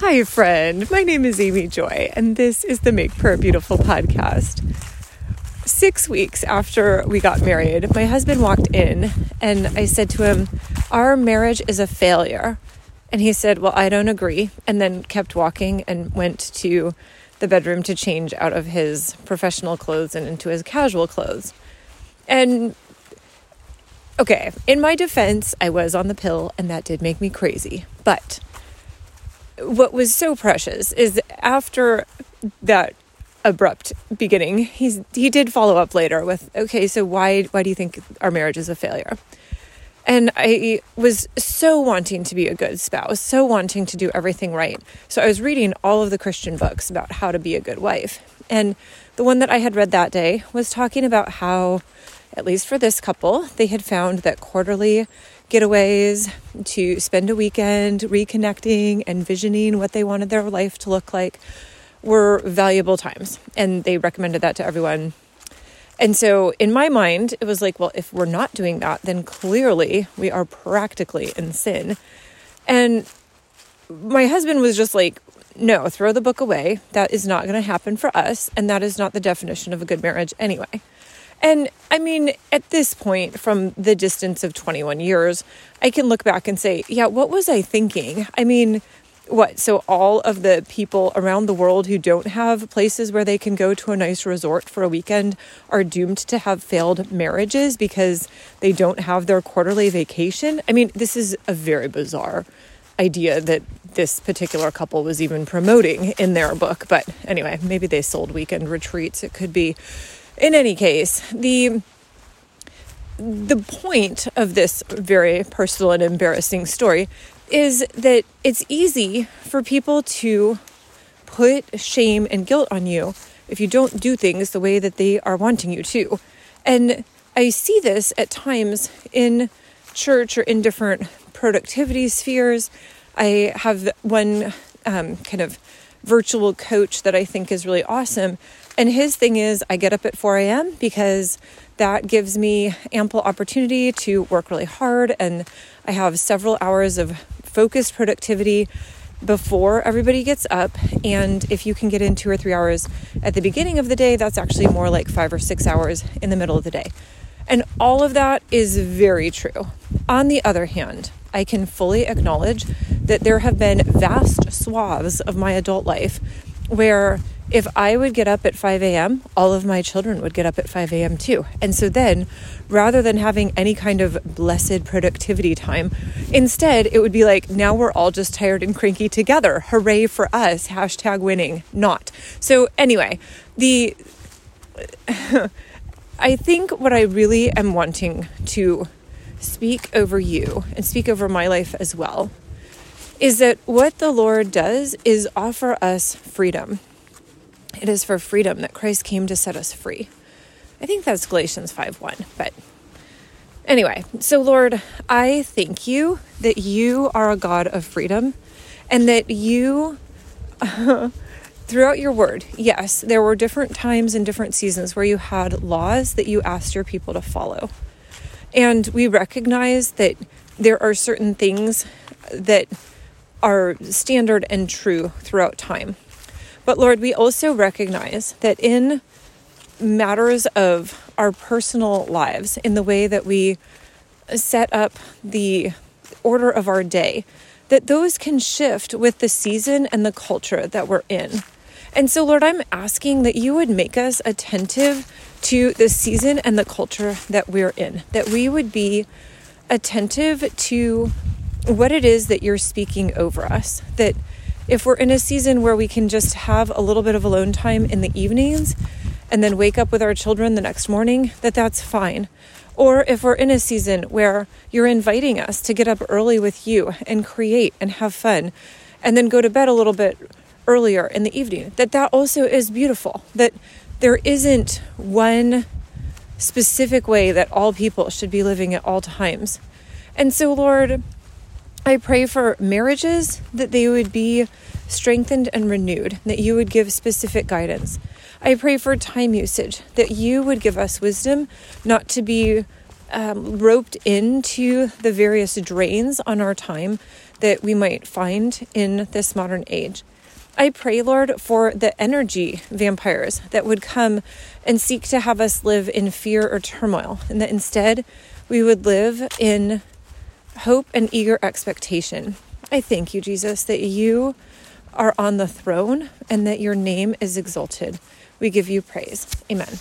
Hi, friend. My name is Amy Joy, and this is the Make Prayer Beautiful podcast. Six weeks after we got married, my husband walked in, and I said to him, Our marriage is a failure. And he said, Well, I don't agree. And then kept walking and went to the bedroom to change out of his professional clothes and into his casual clothes. And okay, in my defense, I was on the pill, and that did make me crazy. But what was so precious is after that abrupt beginning, he's he did follow up later with, okay, so why why do you think our marriage is a failure? And I was so wanting to be a good spouse, so wanting to do everything right. So I was reading all of the Christian books about how to be a good wife. And the one that I had read that day was talking about how, at least for this couple, they had found that quarterly getaways to spend a weekend reconnecting and visioning what they wanted their life to look like were valuable times. And they recommended that to everyone. And so, in my mind, it was like, well, if we're not doing that, then clearly we are practically in sin. And my husband was just like, no, throw the book away. That is not going to happen for us. And that is not the definition of a good marriage anyway. And I mean, at this point, from the distance of 21 years, I can look back and say, yeah, what was I thinking? I mean, what? So, all of the people around the world who don't have places where they can go to a nice resort for a weekend are doomed to have failed marriages because they don't have their quarterly vacation. I mean, this is a very bizarre idea that this particular couple was even promoting in their book. But anyway, maybe they sold weekend retreats. It could be in any case, the the point of this very personal and embarrassing story is that it's easy for people to put shame and guilt on you if you don't do things the way that they are wanting you to. And I see this at times in church or in different productivity spheres. I have one um, kind of virtual coach that I think is really awesome and his thing is, I get up at 4 a.m. because that gives me ample opportunity to work really hard. And I have several hours of focused productivity before everybody gets up. And if you can get in two or three hours at the beginning of the day, that's actually more like five or six hours in the middle of the day. And all of that is very true. On the other hand, I can fully acknowledge that there have been vast swaths of my adult life where if I would get up at 5 a.m., all of my children would get up at 5 a.m. too. And so then, rather than having any kind of blessed productivity time, instead it would be like, now we're all just tired and cranky together. Hooray for us. Hashtag winning. Not. So, anyway, the. I think what I really am wanting to speak over you and speak over my life as well is that what the Lord does is offer us freedom. It is for freedom that Christ came to set us free. I think that's Galatians 5 1. But anyway, so Lord, I thank you that you are a God of freedom and that you, throughout your word, yes, there were different times and different seasons where you had laws that you asked your people to follow. And we recognize that there are certain things that are standard and true throughout time. But Lord, we also recognize that in matters of our personal lives, in the way that we set up the order of our day, that those can shift with the season and the culture that we're in. And so, Lord, I'm asking that you would make us attentive to the season and the culture that we're in, that we would be attentive to what it is that you're speaking over us, that if we're in a season where we can just have a little bit of alone time in the evenings and then wake up with our children the next morning, that that's fine. Or if we're in a season where you're inviting us to get up early with you and create and have fun and then go to bed a little bit earlier in the evening, that that also is beautiful. That there isn't one specific way that all people should be living at all times. And so, Lord, I pray for marriages that they would be strengthened and renewed, that you would give specific guidance. I pray for time usage, that you would give us wisdom not to be um, roped into the various drains on our time that we might find in this modern age. I pray, Lord, for the energy vampires that would come and seek to have us live in fear or turmoil, and that instead we would live in hope and eager expectation. I thank you, Jesus, that you are on the throne and that your name is exalted. We give you praise. Amen.